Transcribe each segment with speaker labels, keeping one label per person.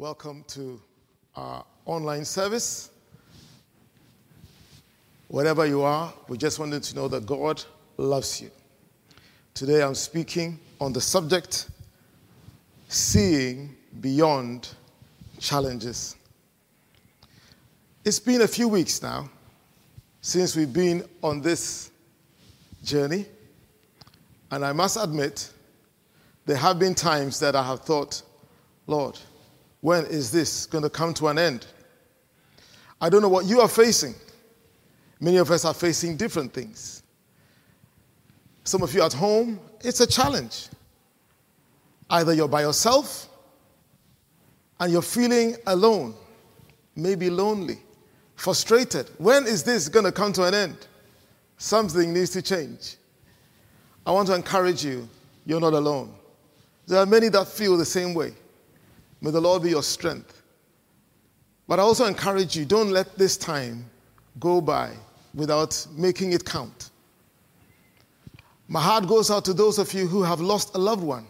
Speaker 1: Welcome to our online service. Wherever you are, we just wanted to know that God loves you. Today I'm speaking on the subject seeing beyond challenges. It's been a few weeks now since we've been on this journey, and I must admit, there have been times that I have thought, Lord, when is this going to come to an end? I don't know what you are facing. Many of us are facing different things. Some of you at home, it's a challenge. Either you're by yourself and you're feeling alone, maybe lonely, frustrated. When is this going to come to an end? Something needs to change. I want to encourage you, you're not alone. There are many that feel the same way. May the Lord be your strength. But I also encourage you don't let this time go by without making it count. My heart goes out to those of you who have lost a loved one.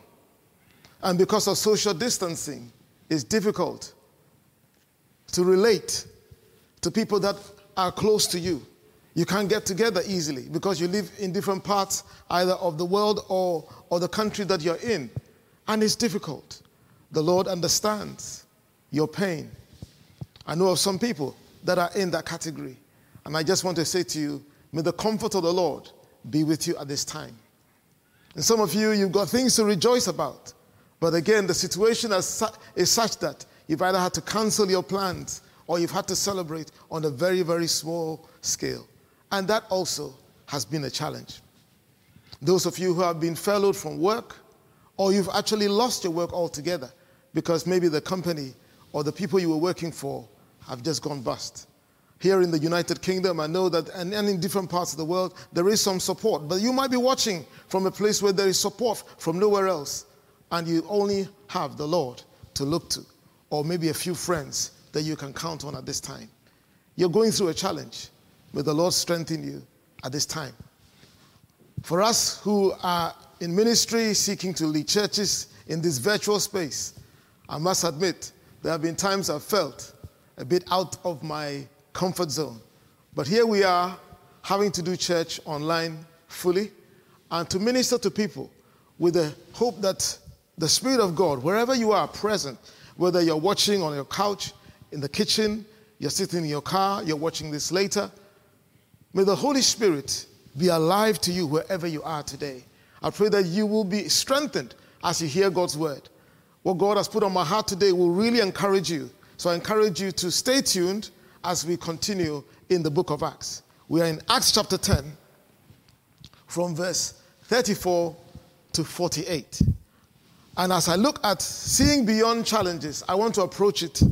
Speaker 1: And because of social distancing, it's difficult to relate to people that are close to you. You can't get together easily because you live in different parts either of the world or, or the country that you're in. And it's difficult. The Lord understands your pain. I know of some people that are in that category. And I just want to say to you, may the comfort of the Lord be with you at this time. And some of you, you've got things to rejoice about. But again, the situation is such that you've either had to cancel your plans or you've had to celebrate on a very, very small scale. And that also has been a challenge. Those of you who have been furloughed from work, or you've actually lost your work altogether, because maybe the company or the people you were working for have just gone bust. Here in the United Kingdom, I know that, and, and in different parts of the world, there is some support. But you might be watching from a place where there is support from nowhere else, and you only have the Lord to look to, or maybe a few friends that you can count on at this time. You're going through a challenge. May the Lord strengthen you at this time. For us who are in ministry seeking to lead churches in this virtual space, I must admit, there have been times I've felt a bit out of my comfort zone. But here we are having to do church online fully and to minister to people with the hope that the Spirit of God, wherever you are present, whether you're watching on your couch, in the kitchen, you're sitting in your car, you're watching this later, may the Holy Spirit be alive to you wherever you are today. I pray that you will be strengthened as you hear God's word what God has put on my heart today will really encourage you. So I encourage you to stay tuned as we continue in the book of Acts. We are in Acts chapter 10, from verse 34 to 48. And as I look at seeing beyond challenges, I want to approach it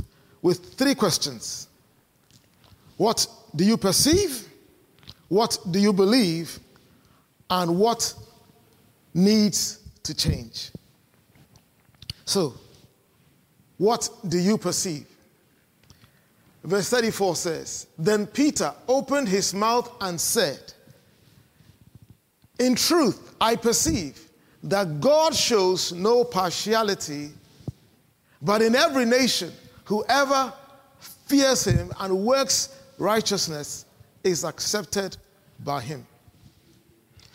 Speaker 1: with three questions What do you perceive? What do you believe? And what needs to change? So, what do you perceive? Verse 34 says, Then Peter opened his mouth and said, In truth, I perceive that God shows no partiality, but in every nation, whoever fears him and works righteousness is accepted by him.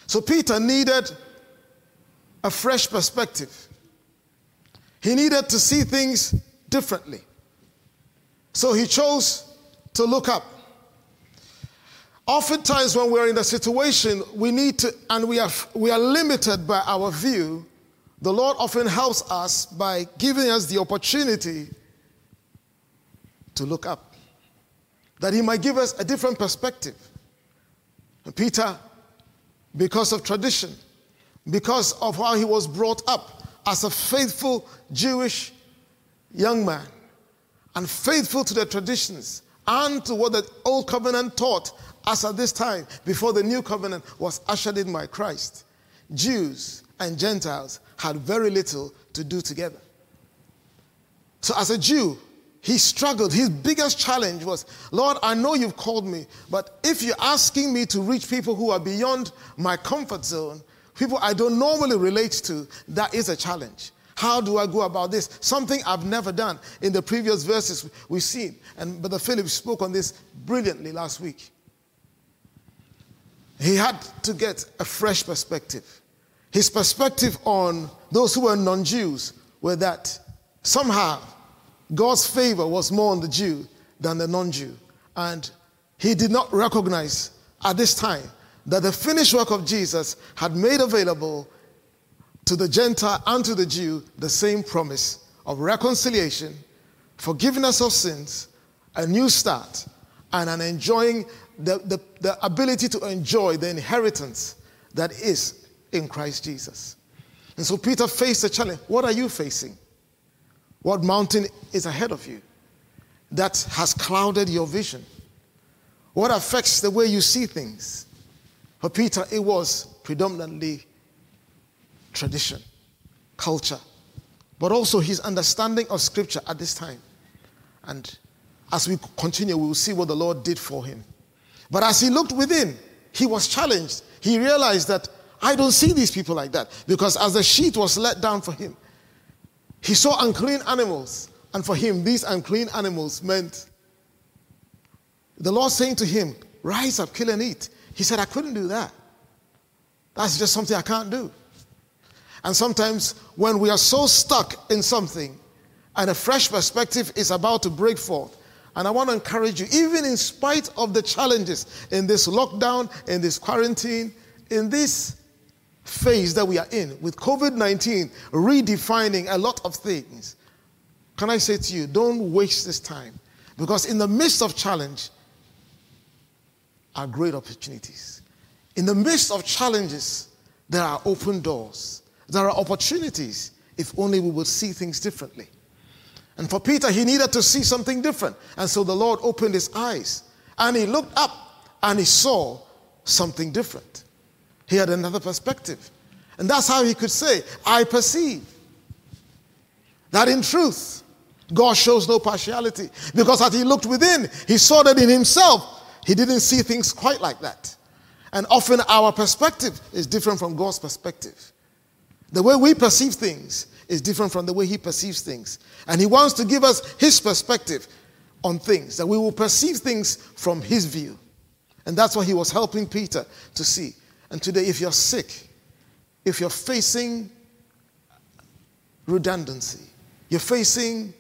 Speaker 1: So Peter needed a fresh perspective. He needed to see things differently. So he chose to look up. Oftentimes, when we're in a situation, we need to, and we are, we are limited by our view, the Lord often helps us by giving us the opportunity to look up. That He might give us a different perspective. Peter, because of tradition, because of how he was brought up, as a faithful Jewish young man and faithful to the traditions and to what the old covenant taught as at this time before the new covenant was ushered in by Christ. Jews and Gentiles had very little to do together. So, as a Jew, he struggled. His biggest challenge was, Lord, I know you've called me, but if you're asking me to reach people who are beyond my comfort zone, people I don't normally relate to, that is a challenge. How do I go about this? Something I've never done. In the previous verses we've seen, and Brother Philip spoke on this brilliantly last week. He had to get a fresh perspective. His perspective on those who were non Jews were that somehow God's favor was more on the Jew than the non Jew. And he did not recognize at this time that the finished work of Jesus had made available to the Gentile and to the Jew the same promise of reconciliation, forgiveness of sins, a new start, and an enjoying the, the, the ability to enjoy the inheritance that is in Christ Jesus. And so Peter faced a challenge. What are you facing? What mountain is ahead of you that has clouded your vision? What affects the way you see things? For Peter, it was predominantly tradition, culture, but also his understanding of Scripture at this time. And as we continue, we will see what the Lord did for him. But as he looked within, he was challenged. He realized that I don't see these people like that because as the sheet was let down for him, he saw unclean animals. And for him, these unclean animals meant the Lord saying to him, Rise up, kill and eat. He said, I couldn't do that. That's just something I can't do. And sometimes when we are so stuck in something and a fresh perspective is about to break forth, and I want to encourage you, even in spite of the challenges in this lockdown, in this quarantine, in this phase that we are in, with COVID 19 redefining a lot of things, can I say to you, don't waste this time. Because in the midst of challenge are great opportunities. In the midst of challenges, there are open doors. There are opportunities if only we would see things differently. And for Peter, he needed to see something different. And so the Lord opened his eyes and he looked up and he saw something different. He had another perspective. And that's how he could say, I perceive that in truth, God shows no partiality. Because as he looked within, he saw that in himself, he didn't see things quite like that. And often our perspective is different from God's perspective. The way we perceive things is different from the way he perceives things. And he wants to give us his perspective on things, that we will perceive things from his view. And that's what he was helping Peter to see. And today, if you're sick, if you're facing redundancy, you're facing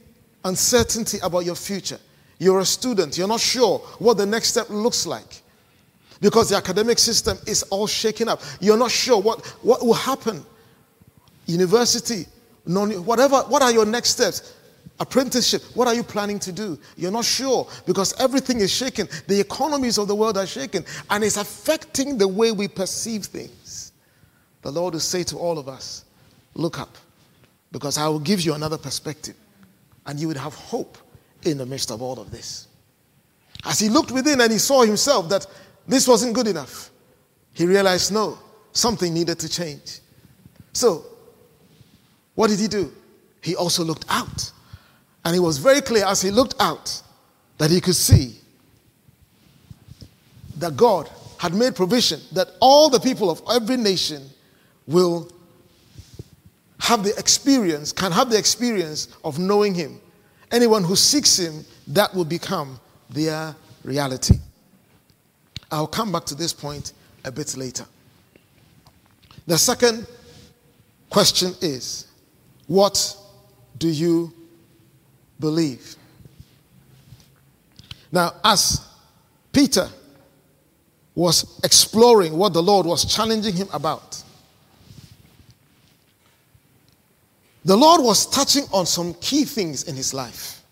Speaker 1: uncertainty about your future, you're a student, you're not sure what the next step looks like because the academic system is all shaken up. You're not sure what, what will happen university, non, whatever, what are your next steps? Apprenticeship, what are you planning to do? You're not sure because everything is shaken. The economies of the world are shaken and it's affecting the way we perceive things. The Lord will say to all of us, Look up because I will give you another perspective and you would have hope in the midst of all of this. As he looked within and he saw himself that this wasn't good enough, he realized no, something needed to change. So what did he do? He also looked out. And it was very clear as he looked out that he could see that God had made provision that all the people of every nation will have the experience, can have the experience of knowing him. Anyone who seeks him, that will become their reality. I'll come back to this point a bit later. The second question is what do you believe? Now, as Peter was exploring what the Lord was challenging him about, the Lord was touching on some key things in his life.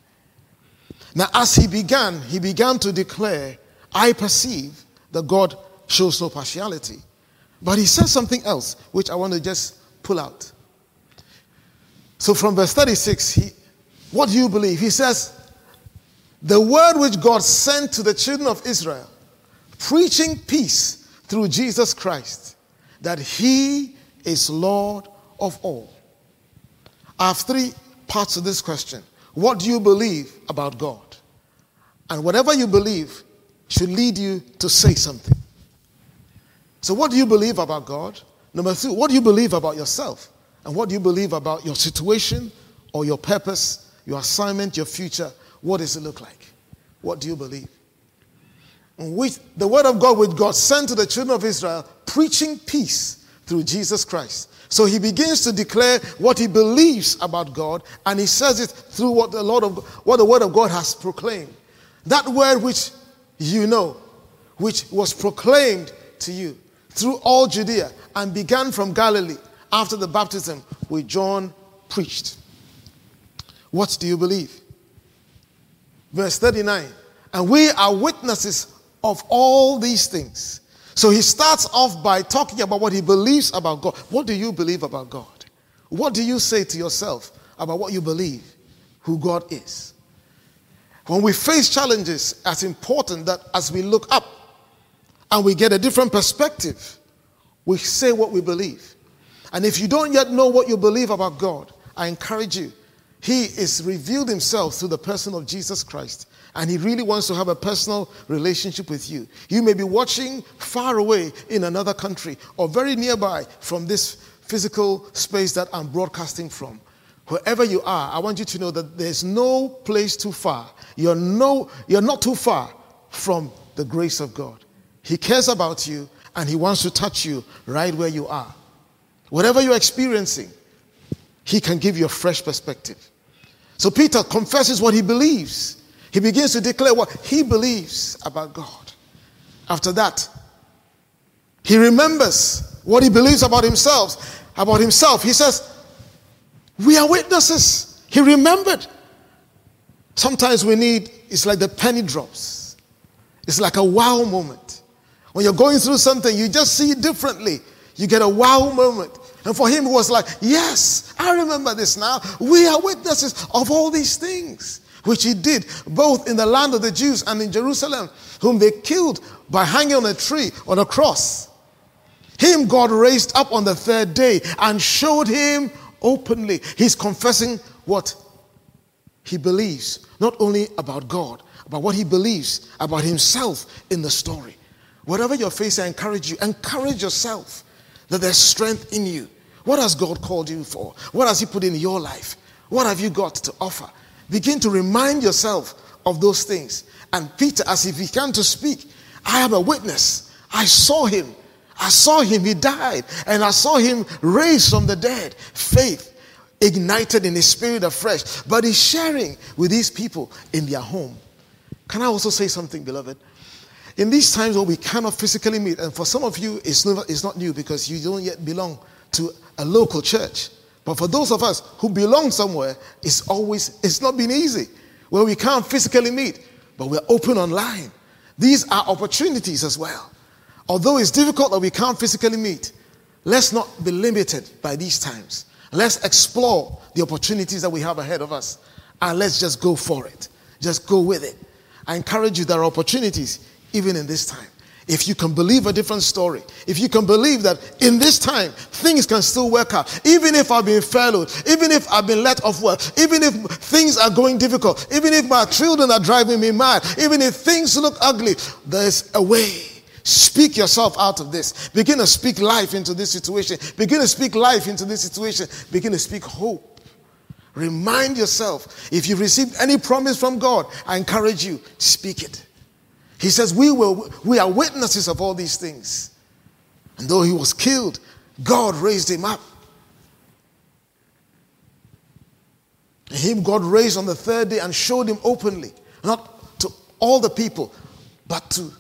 Speaker 1: Now, as he began, he began to declare, I perceive that God shows no partiality. But he says something else, which I want to just pull out. So from verse 36, he, what do you believe? He says, The word which God sent to the children of Israel, preaching peace through Jesus Christ, that he is Lord of all. I have three parts of this question. What do you believe about God? And whatever you believe should lead you to say something. So, what do you believe about God? Number two, what do you believe about yourself? And what do you believe about your situation or your purpose, your assignment, your future? What does it look like? What do you believe? The word of God, which God sent to the children of Israel, preaching peace through Jesus Christ. So he begins to declare what he believes about God, and he says it through what the Lord of what the word of God has proclaimed. That word which you know, which was proclaimed to you through all Judea and began from Galilee after the baptism which John preached. What do you believe? Verse 39 And we are witnesses of all these things. So he starts off by talking about what he believes about God. What do you believe about God? What do you say to yourself about what you believe, who God is? When we face challenges, it's important that as we look up and we get a different perspective, we say what we believe. And if you don't yet know what you believe about God, I encourage you. He is revealed himself through the person of Jesus Christ. And he really wants to have a personal relationship with you. You may be watching far away in another country or very nearby from this physical space that I'm broadcasting from. Wherever you are, I want you to know that there's no place too far. You're, no, you're not too far from the grace of God. He cares about you and He wants to touch you right where you are. Whatever you're experiencing, He can give you a fresh perspective. So Peter confesses what he believes. He begins to declare what he believes about God. After that, he remembers what he believes about himself. About himself, he says, "We are witnesses." He remembered. Sometimes we need it's like the penny drops. It's like a wow moment. When you're going through something, you just see it differently. You get a wow moment. And for him, it was like, Yes, I remember this now. We are witnesses of all these things, which he did both in the land of the Jews and in Jerusalem, whom they killed by hanging on a tree, on a cross. Him God raised up on the third day and showed him openly. He's confessing what he believes, not only about God, but what he believes about himself in the story. Whatever you're facing, I encourage you, encourage yourself that there's strength in you. What has God called you for? What has He put in your life? What have you got to offer? Begin to remind yourself of those things. And Peter, as he began to speak, I am a witness. I saw him. I saw him. He died. And I saw him raised from the dead. Faith ignited in his spirit afresh. But he's sharing with these people in their home. Can I also say something, beloved? In these times where we cannot physically meet, and for some of you, it's, it's not new because you don't yet belong to a local church. But for those of us who belong somewhere, it's always, it's not been easy where we can't physically meet, but we're open online. These are opportunities as well. Although it's difficult that we can't physically meet, let's not be limited by these times. Let's explore the opportunities that we have ahead of us and let's just go for it. Just go with it. I encourage you, there are opportunities even in this time. If you can believe a different story, if you can believe that in this time things can still work out, even if I've been furloughed, even if I've been let off work, even if things are going difficult, even if my children are driving me mad, even if things look ugly, there's a way. Speak yourself out of this. Begin to speak life into this situation. Begin to speak life into this situation. Begin to speak hope. Remind yourself if you've received any promise from God, I encourage you, speak it. He says, we, will, we are witnesses of all these things. And though he was killed, God raised him up. And him God raised on the third day and showed him openly, not to all the people, but to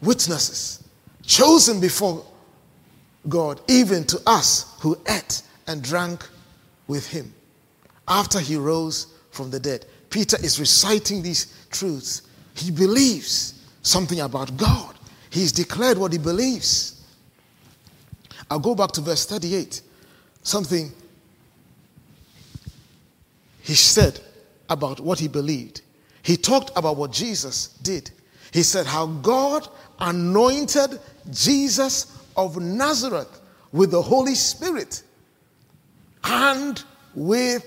Speaker 1: witnesses, chosen before God, even to us who ate and drank with him after he rose from the dead. Peter is reciting these truths. He believes something about God. He's declared what he believes. I'll go back to verse 38. Something he said about what he believed. He talked about what Jesus did. He said how God anointed Jesus of Nazareth with the Holy Spirit and with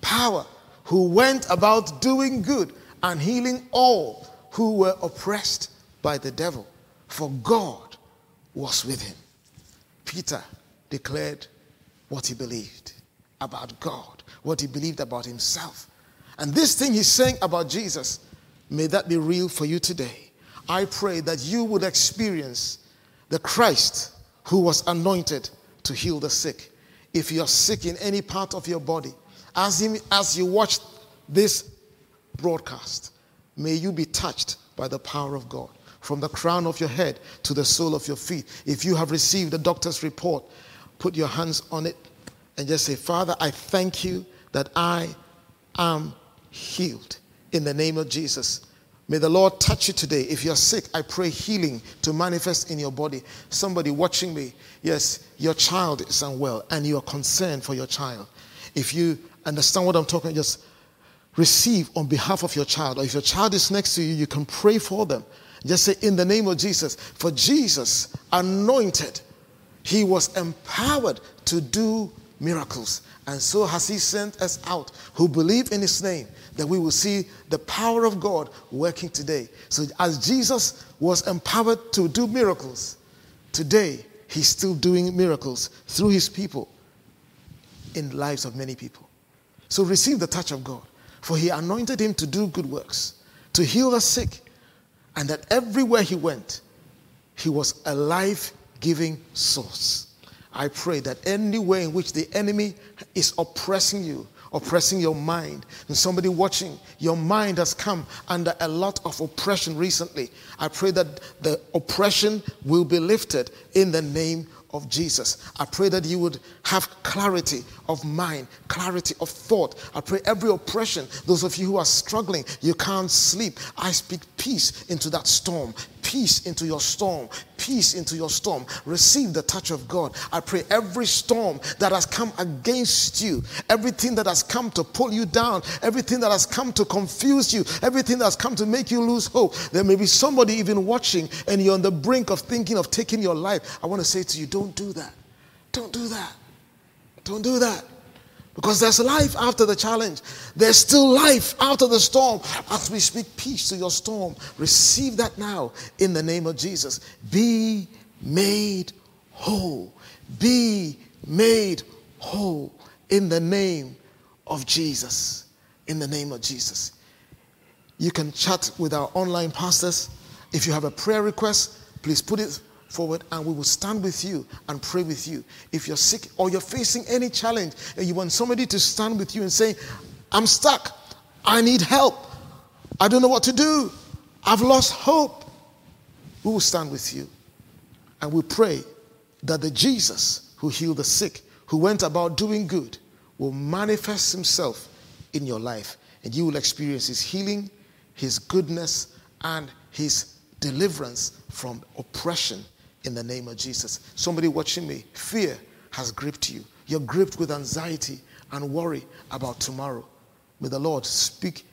Speaker 1: power, who went about doing good and healing all who were oppressed by the devil, for God was with him. Peter declared what he believed. about God, what he believed about himself. And this thing he's saying about Jesus, may that be real for you today. I pray that you would experience the Christ who was anointed to heal the sick. If you are sick in any part of your body, as, him, as you watch this broadcast, may you be touched by the power of God from the crown of your head to the sole of your feet. If you have received the doctor's report, put your hands on it and just say, Father, I thank you that I am healed in the name of Jesus. May the Lord touch you today. If you're sick, I pray healing to manifest in your body. Somebody watching me, yes, your child is unwell and you are concerned for your child. If you understand what I'm talking, just receive on behalf of your child. Or if your child is next to you, you can pray for them. Just say, In the name of Jesus. For Jesus, anointed, he was empowered to do miracles. And so has he sent us out who believe in his name that we will see the power of God working today. So, as Jesus was empowered to do miracles, today he's still doing miracles through his people in lives of many people. So, receive the touch of God. For he anointed him to do good works, to heal the sick, and that everywhere he went, he was a life giving source. I pray that any way in which the enemy is oppressing you, oppressing your mind, and somebody watching, your mind has come under a lot of oppression recently. I pray that the oppression will be lifted in the name of Jesus. I pray that you would have clarity of mind, clarity of thought. I pray every oppression, those of you who are struggling, you can't sleep. I speak peace into that storm, peace into your storm, peace into your storm. Receive the touch of God. I pray every storm that has come against you, everything that has come to pull you down, everything that has come to confuse you, everything that has come to make you lose hope. There may be somebody even watching and you're on the brink of thinking of taking your life. I want to say to you, don't do that. Don't do that. Don't do that. Because there's life after the challenge. There's still life after the storm. As we speak peace to your storm, receive that now in the name of Jesus. Be made whole. Be made whole in the name of Jesus. In the name of Jesus. You can chat with our online pastors. If you have a prayer request, please put it forward and we will stand with you and pray with you. If you're sick or you're facing any challenge and you want somebody to stand with you and say, I'm stuck, I need help, I don't know what to do, I've lost hope, we will stand with you. And we pray that the Jesus who healed the sick, who went about doing good, will manifest himself in your life and you will experience his healing, his goodness, and his deliverance from oppression in the name of Jesus. Somebody watching me, fear has gripped you. You're gripped with anxiety and worry about tomorrow. May the Lord speak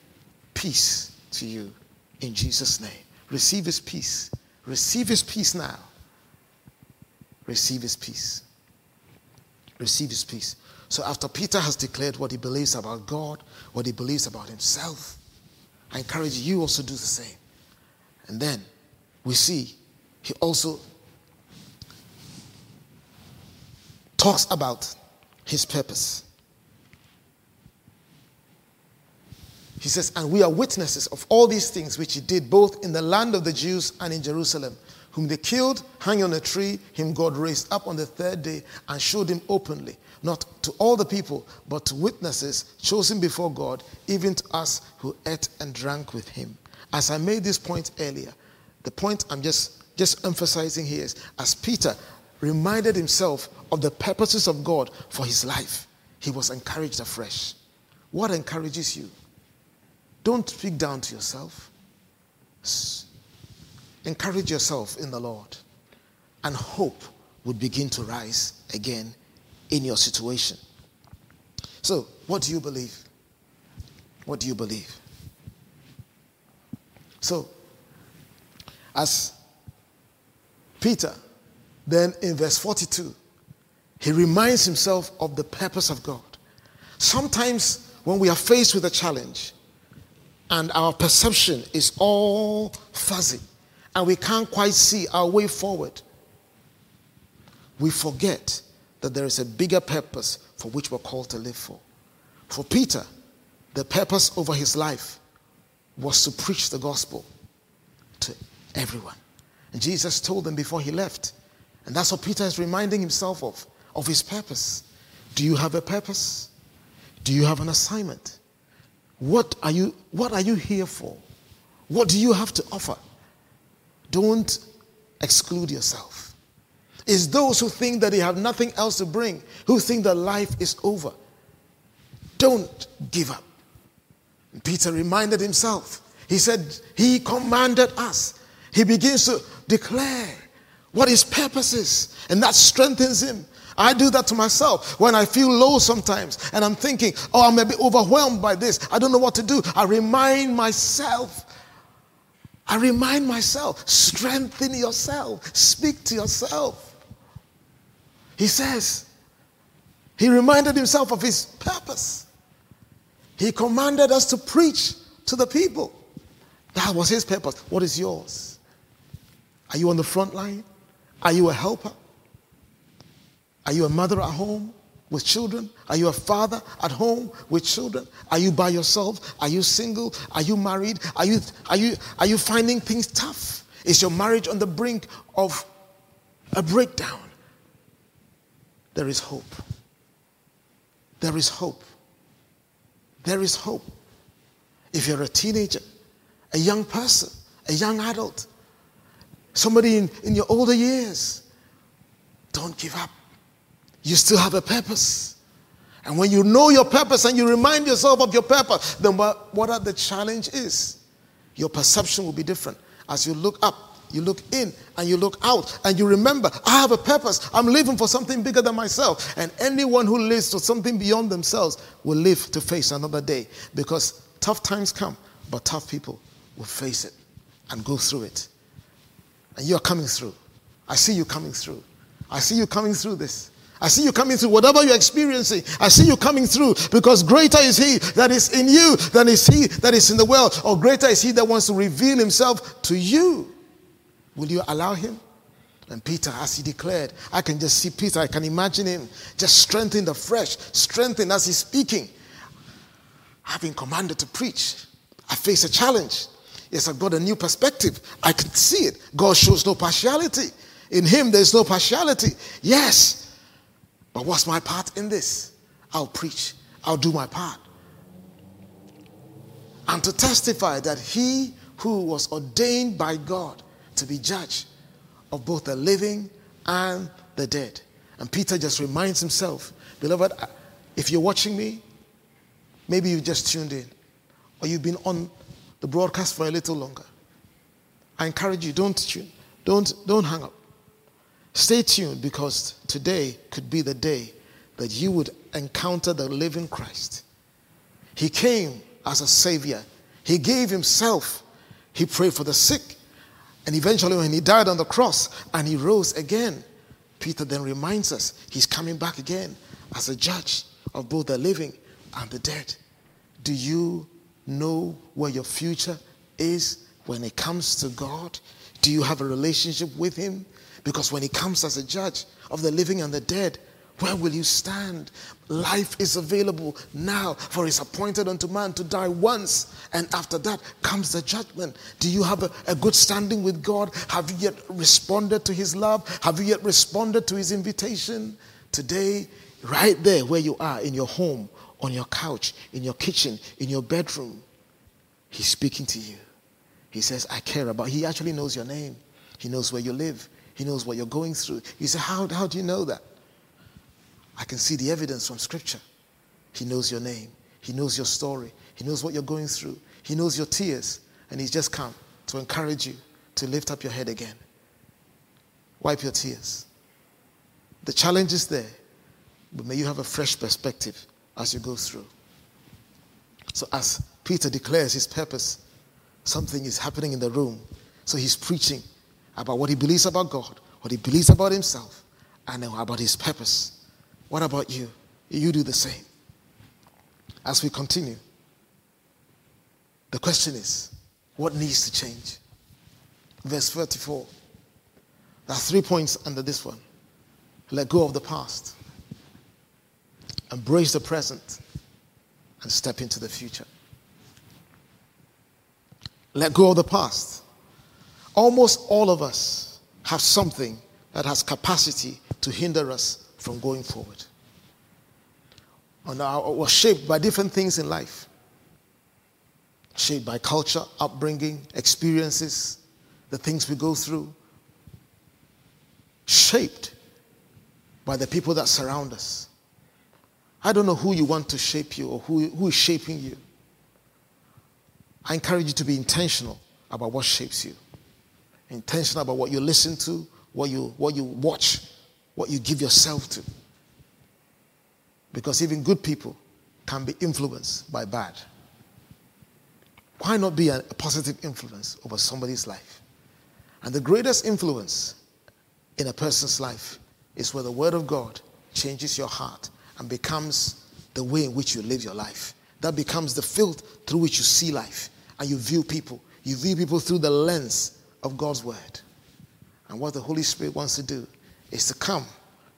Speaker 1: peace to you in Jesus' name. Receive his peace. Receive his peace now. Receive his peace. Receive his peace. So, after Peter has declared what he believes about God, what he believes about himself, I encourage you also do the same. And then we see he also talks about his purpose. He says, And we are witnesses of all these things which he did both in the land of the Jews and in Jerusalem, whom they killed, hung on a tree, him God raised up on the third day and showed him openly, not to all the people, but to witnesses chosen before God, even to us who ate and drank with him. As I made this point earlier, the point I'm just, just emphasizing here is as Peter reminded himself of the purposes of God for his life, he was encouraged afresh. What encourages you? Don't speak down to yourself. Encourage yourself in the Lord, and hope would begin to rise again in your situation. So, what do you believe? What do you believe? So, as Peter then in verse 42, he reminds himself of the purpose of God. Sometimes when we are faced with a challenge and our perception is all fuzzy and we can't quite see our way forward, we forget that there is a bigger purpose for which we're called to live for. For Peter, the purpose over his life was to preach the gospel to everyone. And Jesus told them before he left. And that's what Peter is reminding himself of, of his purpose. Do you have a purpose? Do you have an assignment? What are you, what are you here for? What do you have to offer? Don't exclude yourself. It's those who think that they have nothing else to bring, who think that life is over. Don't give up. Peter reminded himself. He said, He commanded us. He begins to declare what his purpose is, and that strengthens him. I do that to myself when I feel low sometimes and I'm thinking, oh, I'm a bit overwhelmed by this. I don't know what to do. I remind myself I remind myself, strengthen yourself, speak to yourself. He says, he reminded himself of his purpose. He commanded us to preach to the people. That was his purpose. What is yours? Are you on the front line? Are you a helper? Are you a mother at home? with children? Are you a father at home with children? Are you by yourself? Are you single? Are you married? Are you, are you, are you finding things tough? Is your marriage on the brink of a breakdown? There is hope. There is hope. There is hope. If you're a teenager, a young person, a young adult, somebody in, in your older years, don't give up you still have a purpose. And when you know your purpose and you remind yourself of your purpose, then what, what are the challenge is? Your perception will be different. As you look up, you look in and you look out and you remember, I have a purpose. I'm living for something bigger than myself. And anyone who lives for something beyond themselves will live to face another day because tough times come, but tough people will face it and go through it. And you're coming through. I see you coming through. I see you coming through this. I see you coming through. Whatever you're experiencing, I see you coming through because greater is He that is in you than is He that is in the world, or greater is He that wants to reveal Himself to you. Will you allow Him? And Peter, as he declared, I can just see Peter, I can imagine him just strengthened afresh, strengthened as he's speaking. I've been commanded to preach. I face a challenge. I've got a new perspective. I can see it. God shows no partiality. In Him, there's no partiality. Yes, but what's my part in this? I'll preach, I'll do my part. And to testify that he who was ordained by God to be judge of both the living and the dead. And Peter just reminds himself, beloved, if you're watching me, maybe you just tuned in, or you've been on the broadcast for a little longer. I encourage you, don't tune, don't, don't hang up. Stay tuned because today could be the day that you would encounter the living Christ. He came as a savior, He gave Himself, He prayed for the sick, and eventually, when He died on the cross and He rose again, Peter then reminds us He's coming back again as a judge of both the living and the dead. Do you know where your future is when it comes to God? Do you have a relationship with Him? Because when he comes as a judge of the living and the dead, where will you stand? Life is available now, for it's appointed unto man to die once, and after that comes the judgment. Do you have a, a, good standing with God? Have you yet responded to his love? Have you yet responded to his invitation? Today, right there where you are, in your home, on your couch, in your kitchen, in your bedroom, he's speaking to you. He says, I care about. He actually knows your name. He knows where you live. He knows what you're going through. You say, how, how do you know that? I can see the evidence from Scripture. He knows your name. He knows your story. He knows what you're going through. He knows your tears. And He's just come to encourage you to lift up your head again. Wipe your tears. The challenge is there, but may you have a fresh perspective as you go through. So, as Peter declares his purpose, something is happening in the room. So, he's preaching about what he believes about God, what he believes about himself, and about his purpose. What about you? You do the same. As we continue, the question is what needs to change? Verse 34. There are three points under this one. Let go of the past. Embrace the present, and step into the future. Let go of the past. Almost all of us have something that has capacity to hinder us from going forward. And uh, we're shaped by different things in life shaped by culture, upbringing, experiences, the things we go through, shaped by the people that surround us. I don't know who you want to shape you or who, who is shaping you. I encourage you to be intentional about what shapes you, intentional about what you listen to, what you, what you watch, what you give yourself to. Because even good people can be influenced by bad. Why not be a, a positive influence over somebody's life? And the greatest influence in a person's life is where the Word of God changes your heart and becomes the way in which you live your life. That becomes the filter through which you see life and you view people. You view people through the lens of God's Word. And what the Holy Spirit wants to do is to come,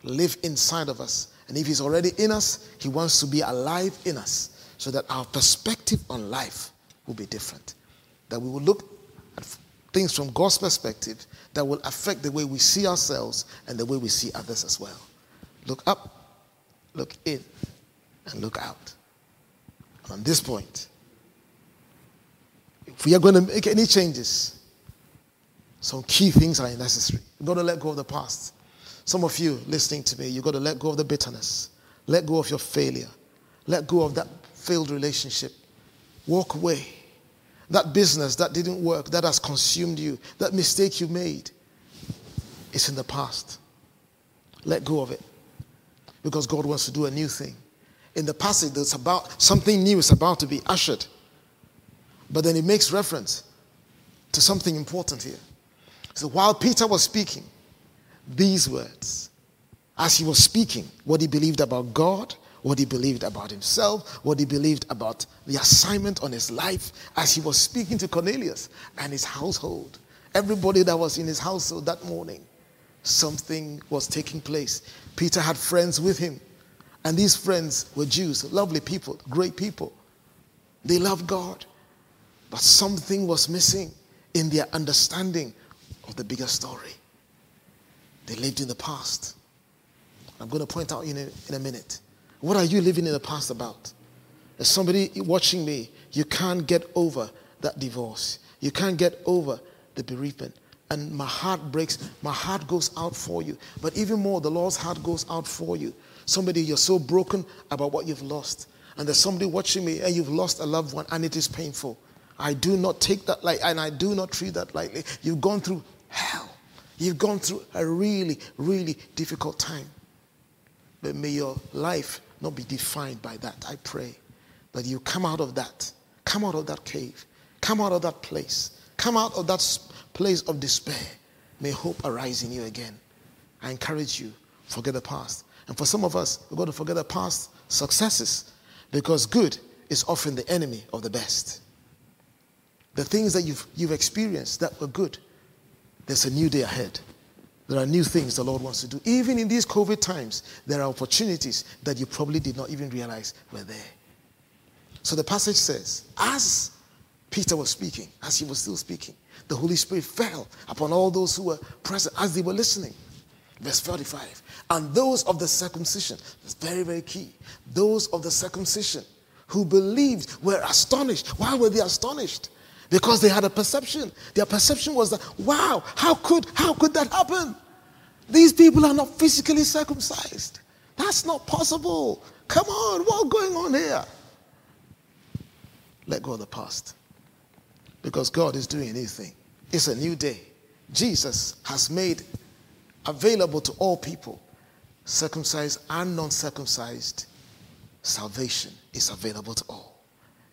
Speaker 1: live inside of us. And if He's already in us, He wants to be alive in us so that our perspective on life will be different. That we will look at things from God's perspective that will affect the way we see ourselves and the way we see others as well. Look up, look in, and look out. And on this point, if we are going to make any changes, some key things are necessary. You've got to let go of the past. Some of you listening to me, you've got to let go of the bitterness, let go of your failure, let go of that failed relationship. Walk away. That business that didn't work, that has consumed you, that mistake you made, it's in the past. Let go of it. Because God wants to do a new thing. In the passage, there's about something new is about to be ushered. But then it makes reference to something important here. So while Peter was speaking these words, as he was speaking what he believed about God, what he believed about himself, what he believed about the assignment on his life, as he was speaking to Cornelius and his household, everybody that was in his household that morning, something was taking place. Peter had friends with him, and these friends were Jews, lovely people, great people. They loved God. But something was missing in their understanding of the bigger story. They lived in the past. I'm going to point out in a, in a minute. What are you living in the past about? As somebody watching me, you can't get over that divorce. You can't get over the bereavement. And my heart breaks, my heart goes out for you. But even more, the Lord's heart goes out for you. Somebody, you're so broken about what you've lost. And there's somebody watching me and you've lost a loved one and it is painful. I do not take that lightly, and I do not treat that lightly. You've gone through hell. You've gone through a really, really difficult time. But may your life not be defined by that. I pray that you come out of that. Come out of that cave. Come out of that place. Come out of that place of despair. May hope arise in you again. I encourage you, forget the past. And for some of us, we've got to forget the past successes because good is often the enemy of the best the things that you've, you've experienced that were good, there's a new day ahead. There are new things the Lord wants to do. Even in these COVID times, there are opportunities that you probably did not even realize were there. So the passage says, as Peter was speaking, as he was still speaking, the Holy Spirit fell upon all those who were present as they were listening. Verse 45. And those of the circumcision, that's very, very key. Those of the circumcision who believed were astonished. Why were they astonished? because they had a perception. Their perception was that, wow, how could, how could that happen? These people are not physically circumcised. That's not possible. Come on, what's going on here? Let go of the past. Because God is doing a new thing. It's a new day. Jesus has made available to all people, circumcised and non circumcised, salvation is available to all.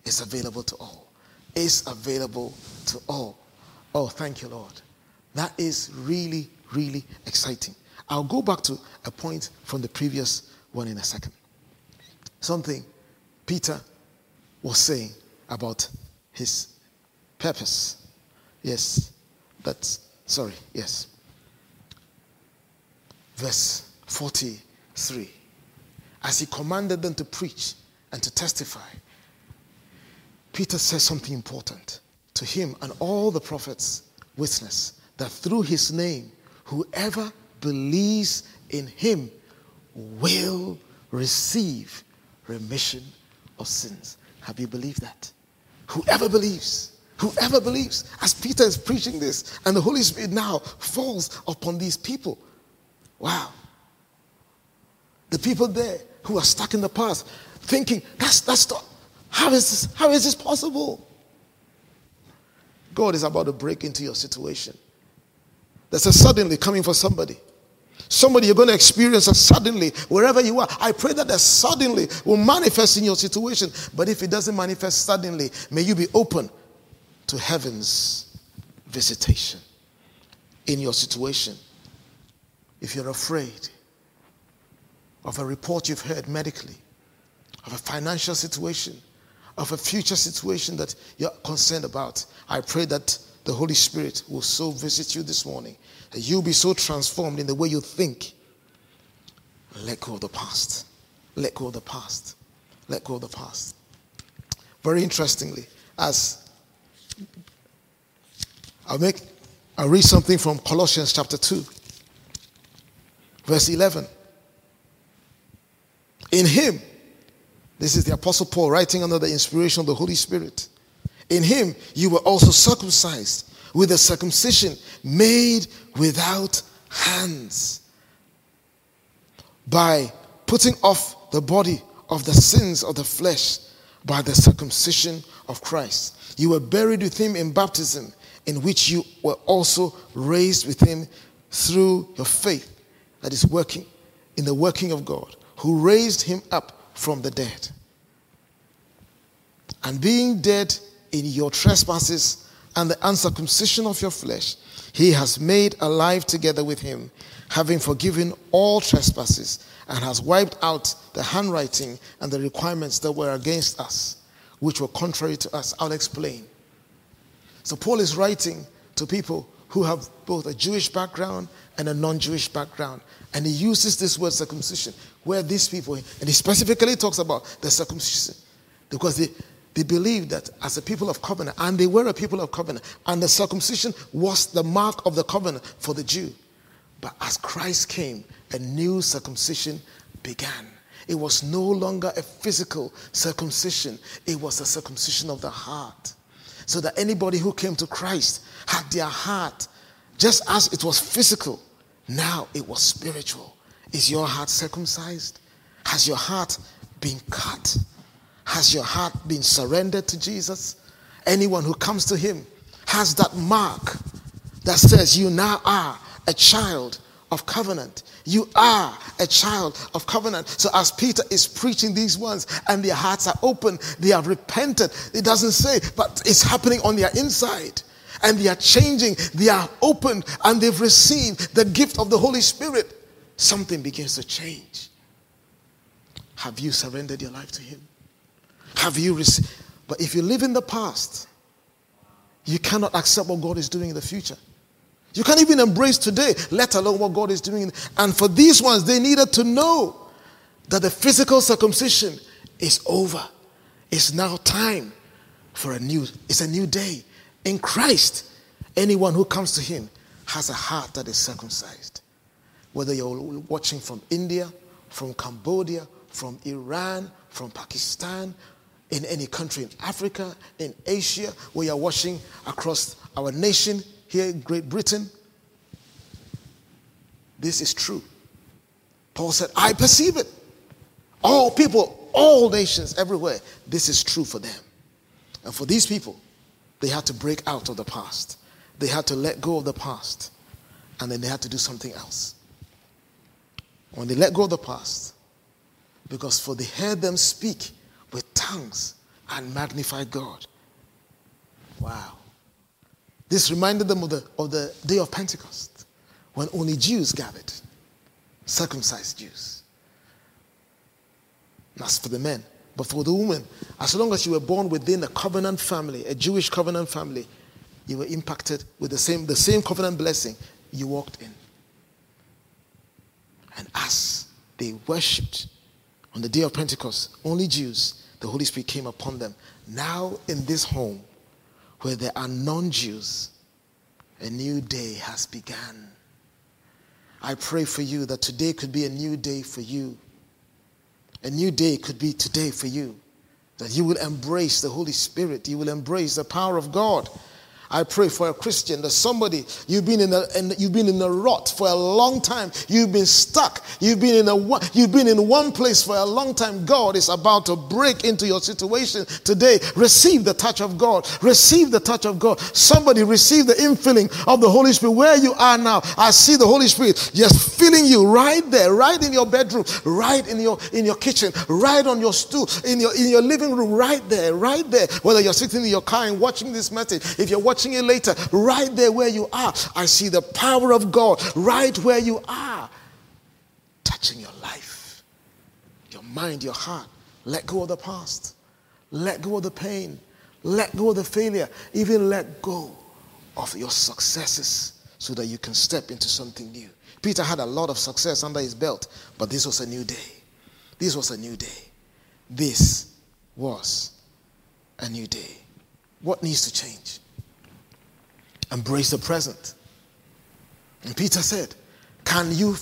Speaker 1: It's available to all It's available to all. Oh, thank you, Lord. That is really, really exciting. I'll go back to a point from the previous one in a second. Something Peter was saying about his purpose. Yes, that's, sorry, yes. Verse 43. as he commanded them to preach and to testify, Peter says something important to him and all the prophets witness that through his name, whoever believes in him will receive remission of sins. Have you believed that? Whoever believes, whoever believes, as Peter is preaching this, and the Holy Spirit now falls upon these people. Wow. The people there who are stuck in the past, thinking, that's, that's not, how is this, how is this possible? God is about to break into your situation. There's a suddenly coming for somebody. Somebody you're going to experience a suddenly wherever you are. I pray that the suddenly will manifest in your situation. But if it doesn't manifest suddenly, may you be open to heaven's visitation in your situation. If you're afraid of a report you've heard medically, of a financial situation, of a future situation that you're concerned about, I pray that the Holy Spirit will so visit you this morning that you'll be so transformed in the way you think. Let go of the past. Let go of the past. Let go of the past. Very interestingly, as I'll make I'll read something from Colossians chapter 2, verse 11. In him, this is the Apostle Paul writing under the inspiration of the Holy Spirit. In him, you were also circumcised with a circumcision made without hands by putting off the body of the sins of the flesh by the circumcision of Christ. You were buried with him in baptism, in which you were also raised with him through your faith that is working in the working of God, who raised him up from the dead. And being dead in your trespasses and the uncircumcision of your flesh, he has made alive together with him, having forgiven all trespasses, and has wiped out the handwriting and the requirements that were against us, which were contrary to us. I'll explain. So, Paul is writing to people who have both a Jewish background and a non Jewish background. And he uses this word circumcision, where these people, and he specifically talks about the circumcision, because they, they believed that as a people of covenant, and they were a people of covenant, and the circumcision was the mark of the covenant for the Jew. But as Christ came, a new circumcision began. It was no longer a physical circumcision, it was a circumcision of the heart. So that anybody who came to Christ had their heart, just as it was physical, now it was spiritual. Is your heart circumcised? Has your heart been cut? Has your heart been surrendered to Jesus? Anyone who comes to Him has that mark that says, You now are a child of covenant. You are a child of covenant. So, as Peter is preaching these ones and their hearts are open, they are repented. It doesn't say, but it's happening on their inside. And they are changing, they are open, and they've received the gift of the Holy Spirit. Something begins to change. Have you surrendered your life to Him? Have you received? But if you live in the past, you cannot accept what God is doing in the future. You can't even embrace today, let alone what God is doing. And for these ones, they needed to know that the physical circumcision is over. It's now time for a new, it's a new day. In Christ, anyone who comes to him has a heart that is circumcised. Whether you're watching from India, from Cambodia, from Iran, from Pakistan, in any country in Africa, in Asia, where you're watching across our nation here in Great Britain. This is true. Paul said, I perceive it. All people, all nations, everywhere, this is true for them. And for these people, they had to break out of the past. They had to let go of the past. And then they had to do something else. When they let go of the past, because for they heard them speak with tongues and magnify God. Wow. This reminded them of the, of the day of Pentecost when only Jews gathered, circumcised Jews. That's for the men. But for the women, as long as you were born within a covenant family, a Jewish covenant family, you were impacted with the same, the same covenant blessing you walked in. And as they worshipped On the day of Pentecost, only Jews, the Holy Spirit came upon them. Now, in this home where there are non Jews, a new day has begun. I pray for you that today could be a new day for you. A new day could be today for you. That you will embrace the Holy Spirit, you will embrace the power of God I pray for a Christian that somebody you've been in a in, you've been in a rut for a long time. You've been stuck. You've been in a you've been in one place for a long time. God is about to break into your situation today. Receive the touch of God. Receive the touch of God. Somebody receive the infilling of the Holy Spirit. Where you are now, I see the Holy Spirit just filling you right there, right in your bedroom, right in your in your kitchen, right on your stool, in your in your living room, right there, right there. Whether you're sitting in your car and watching this message, if you're watching watching later, right there where you are, I see the power of God right where you are, touching your life, your mind, your heart. Let go of the past, let go of the pain, let go of the failure, even let go of your successes so that you can step into something new. Peter had a lot of success under his belt, but this was a new day. This was a new day. This was a new day. What needs to change? Embrace the present. And Peter said, Can you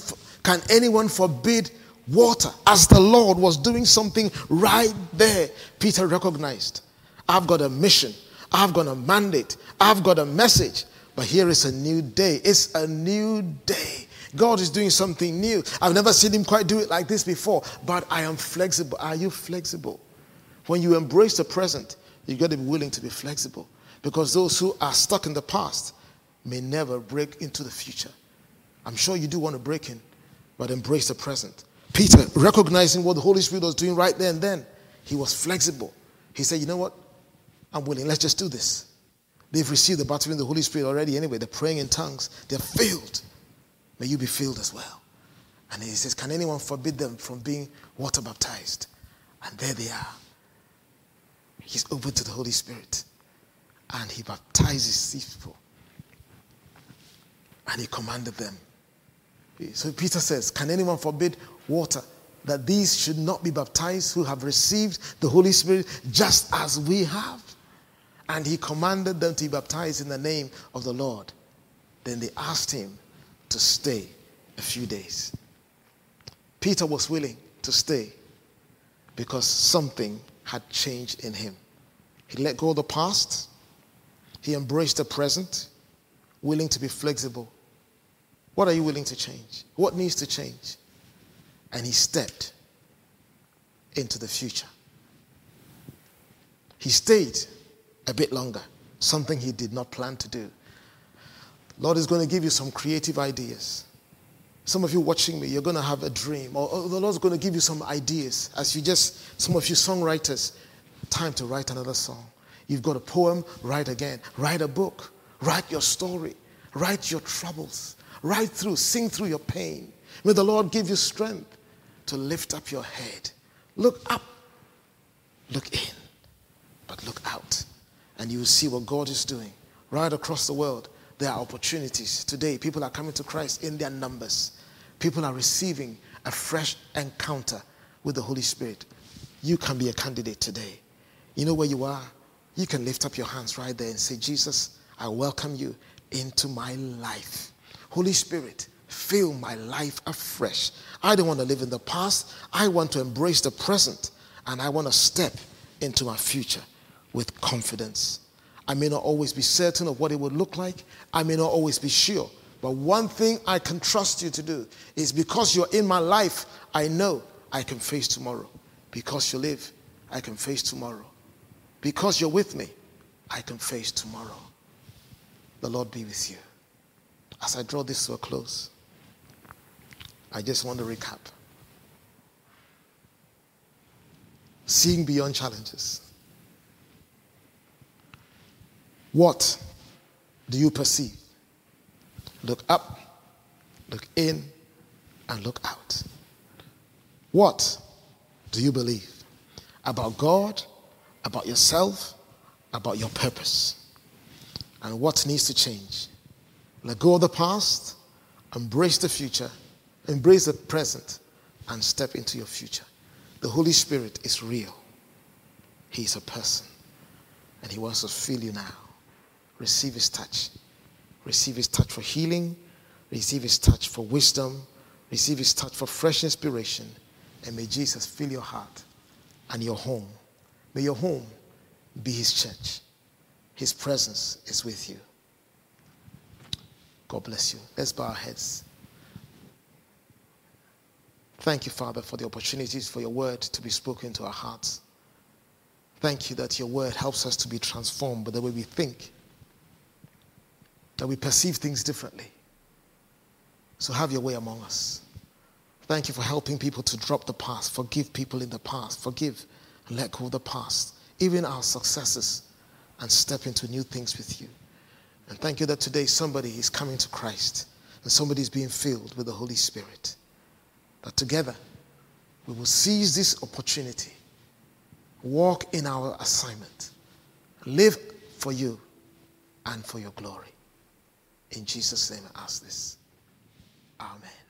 Speaker 1: can anyone forbid water as the Lord was doing something right there? Peter recognized, I've got a mission, I've got a mandate, I've got a message. But here is a new day. It's a new day. God is doing something new. I've never seen him quite do it like this before, but I am flexible. Are you flexible? When you embrace the present, you've got to be willing to be flexible. Because those who are stuck in the past may never break into the future. I'm sure you do want to break in, but embrace the present. Peter, recognizing what the Holy Spirit was doing right there and then, he was flexible. He said, You know what? I'm willing. Let's just do this. They've received the baptism of the Holy Spirit already anyway. They're praying in tongues. They're filled. May you be filled as well. And he says, Can anyone forbid them from being water baptized? And there they are. He's open to the Holy Spirit and he baptizes these people. And he commanded them. So Peter says, Can anyone forbid water that these should not be baptized who have received the Holy Spirit just as we have? And he commanded them to be baptized in the name of the Lord. Then they asked him to stay a few days. Peter was willing to stay because something had changed in him. He let go of the past, he embraced the present, willing to be flexible. What are you willing to change? What needs to change? And he stepped into the future. He stayed a bit longer, something he did not plan to do. Lord is going to give you some creative ideas. Some of you watching me, you're going to have a dream, or, or the Lord's going to give you some ideas as you just, some of you songwriters, time to write another song. You've got a poem, write again. Write a book. Write your story. Write your troubles. Write through, sing through your pain. May the Lord give you strength to lift up your head. Look up, look in, but look out. And you will see what God is doing right across the world. There are opportunities. Today, people are coming to Christ in their numbers. People are receiving a fresh encounter with the Holy Spirit. You can be a candidate today. You know where you are? You can lift up your hands right there and say, Jesus, I welcome you into my life. Holy Spirit, fill my life afresh. I don't want to live in the past. I want to embrace the present and I want to step into my future with confidence. I may not always be certain of what it would look like. I may not always be sure. But one thing I can trust you to do is because you're in my life, I know I can face tomorrow. Because you live, I can face tomorrow. Because you're with me, I can face tomorrow. The Lord be with you. As I draw this to a close, I just want to recap. Seeing beyond challenges. What do you perceive? Look up, look in, and look out. What do you believe about God about yourself, about your purpose, and what needs to change. Let go of the past, embrace the future, embrace the present, and step into your future. The Holy Spirit is real. He is a person. And He wants to fill you now. Receive His touch. Receive His touch for healing. Receive His touch for wisdom. Receive His touch for fresh inspiration. And may Jesus fill your heart and your home. May your home be His church. His presence is with you. God bless you. Let's bow our heads. Thank you, Father, for the opportunities for your word to be spoken to our hearts. Thank you that your word helps us to be transformed by the way we think, that we perceive things differently. So have your way among us. Thank you for helping people to drop the past, forgive people in the past, forgive let go of the past, even our successes, and step into new things with you. And thank you that today somebody is coming to Christ and somebody is being filled with the Holy Spirit. That together we will seize this opportunity, walk in our assignment, live for you and for your glory. In Jesus' name I ask this. Amen.